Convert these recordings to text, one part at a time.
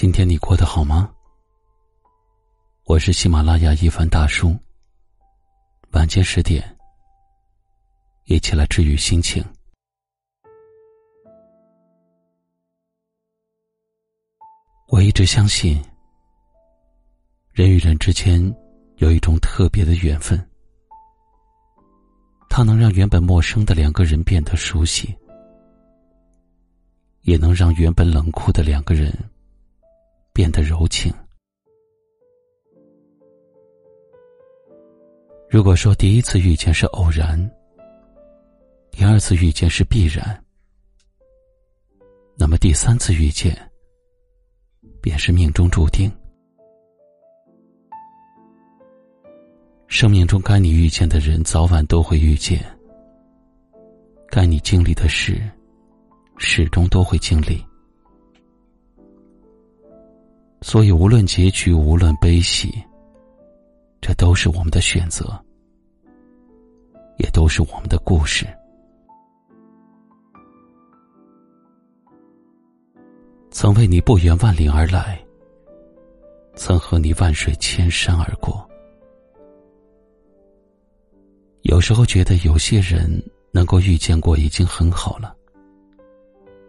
今天你过得好吗？我是喜马拉雅一凡大叔。晚间十点，一起来治愈心情。我一直相信，人与人之间有一种特别的缘分，它能让原本陌生的两个人变得熟悉，也能让原本冷酷的两个人。变得柔情。如果说第一次遇见是偶然，第二次遇见是必然，那么第三次遇见便是命中注定。生命中该你遇见的人，早晚都会遇见；该你经历的事，始终都会经历。所以，无论结局，无论悲喜，这都是我们的选择，也都是我们的故事。曾为你不远万里而来，曾和你万水千山而过。有时候觉得，有些人能够遇见过已经很好了。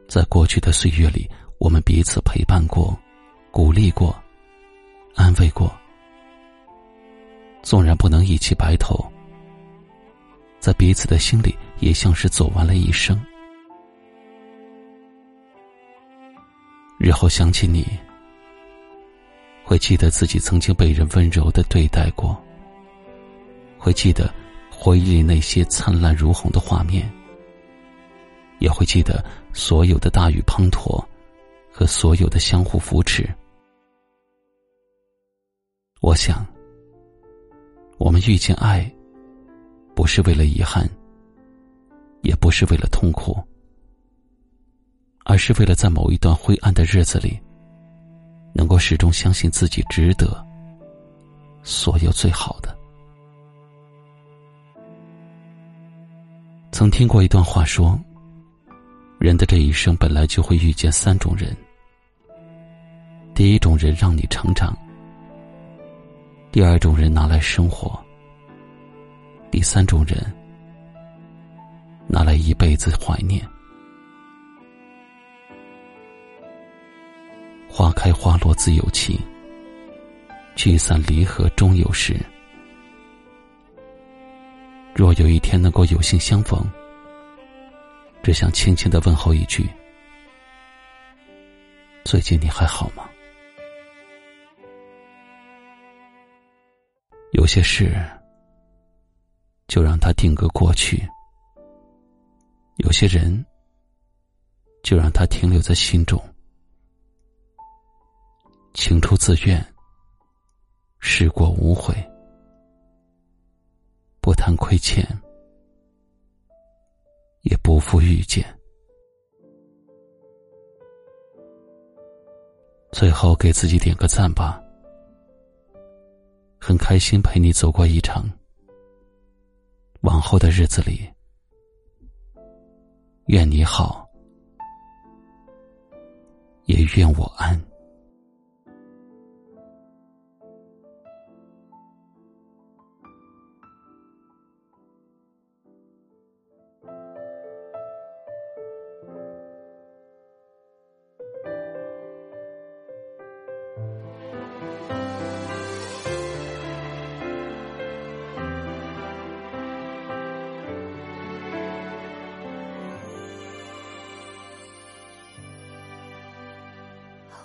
在过去的岁月里，我们彼此陪伴过。鼓励过，安慰过，纵然不能一起白头，在彼此的心里也像是走完了一生。日后想起你，会记得自己曾经被人温柔的对待过，会记得回忆里那些灿烂如虹的画面，也会记得所有的大雨滂沱和所有的相互扶持。我想，我们遇见爱，不是为了遗憾，也不是为了痛苦，而是为了在某一段灰暗的日子里，能够始终相信自己值得所有最好的。曾听过一段话说，人的这一生本来就会遇见三种人，第一种人让你成长。第二种人拿来生活，第三种人拿来一辈子怀念。花开花落自有情，聚散离合终有时。若有一天能够有幸相逢，只想轻轻的问候一句：最近你还好吗？有些事，就让它定格过去；有些人，就让它停留在心中。情出自愿，事过无悔，不谈亏欠，也不负遇见。最后，给自己点个赞吧。很开心陪你走过一程，往后的日子里，愿你好，也愿我安。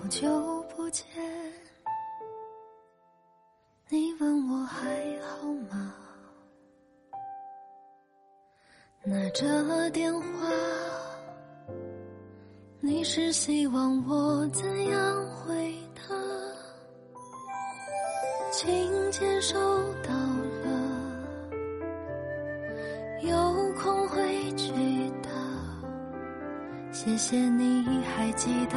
好久不见，你问我还好吗？拿着电话，你是希望我怎样回答？请接受谢谢你还记得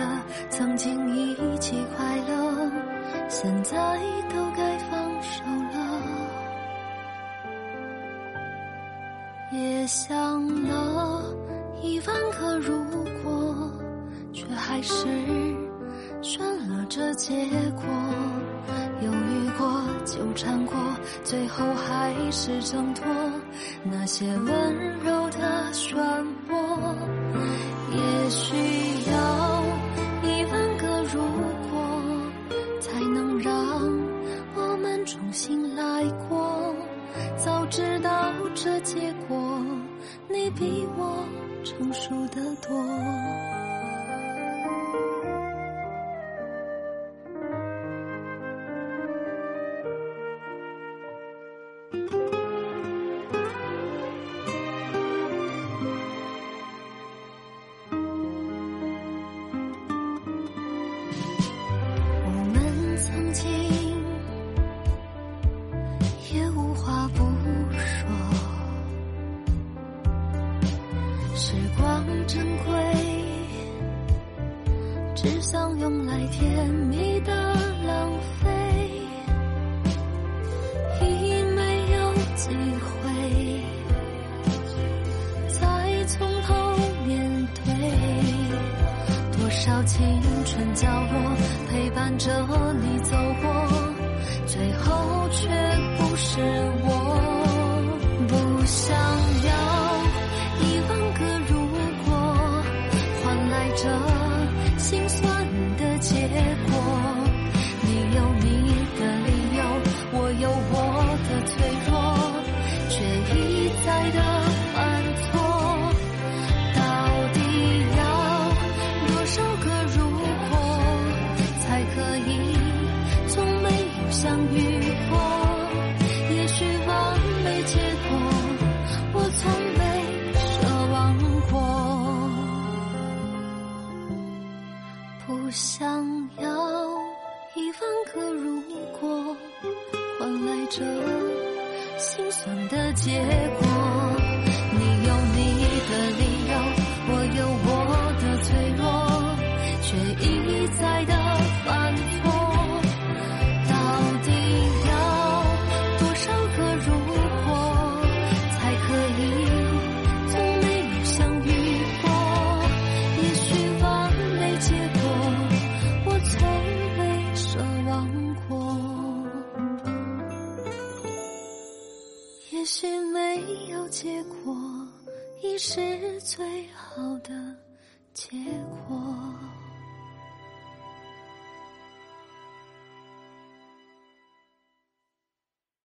曾经一起快乐，现在都该放手了。也想了一万个如果，却还是选了这结果，犹豫过，纠缠过，最后还是挣脱。那些温柔的漩涡，也许要一万个如果，才能让我们重新来过。早知道这结果，你比我成熟得多。只想用来甜蜜的浪费，已没有机会再从头面对。多少青春角落陪伴着你走的脆弱，心酸的结果。你有你的理由，我有我的脆弱，却一再的犯错。到底要多少也许没有结果，已是最好的结果。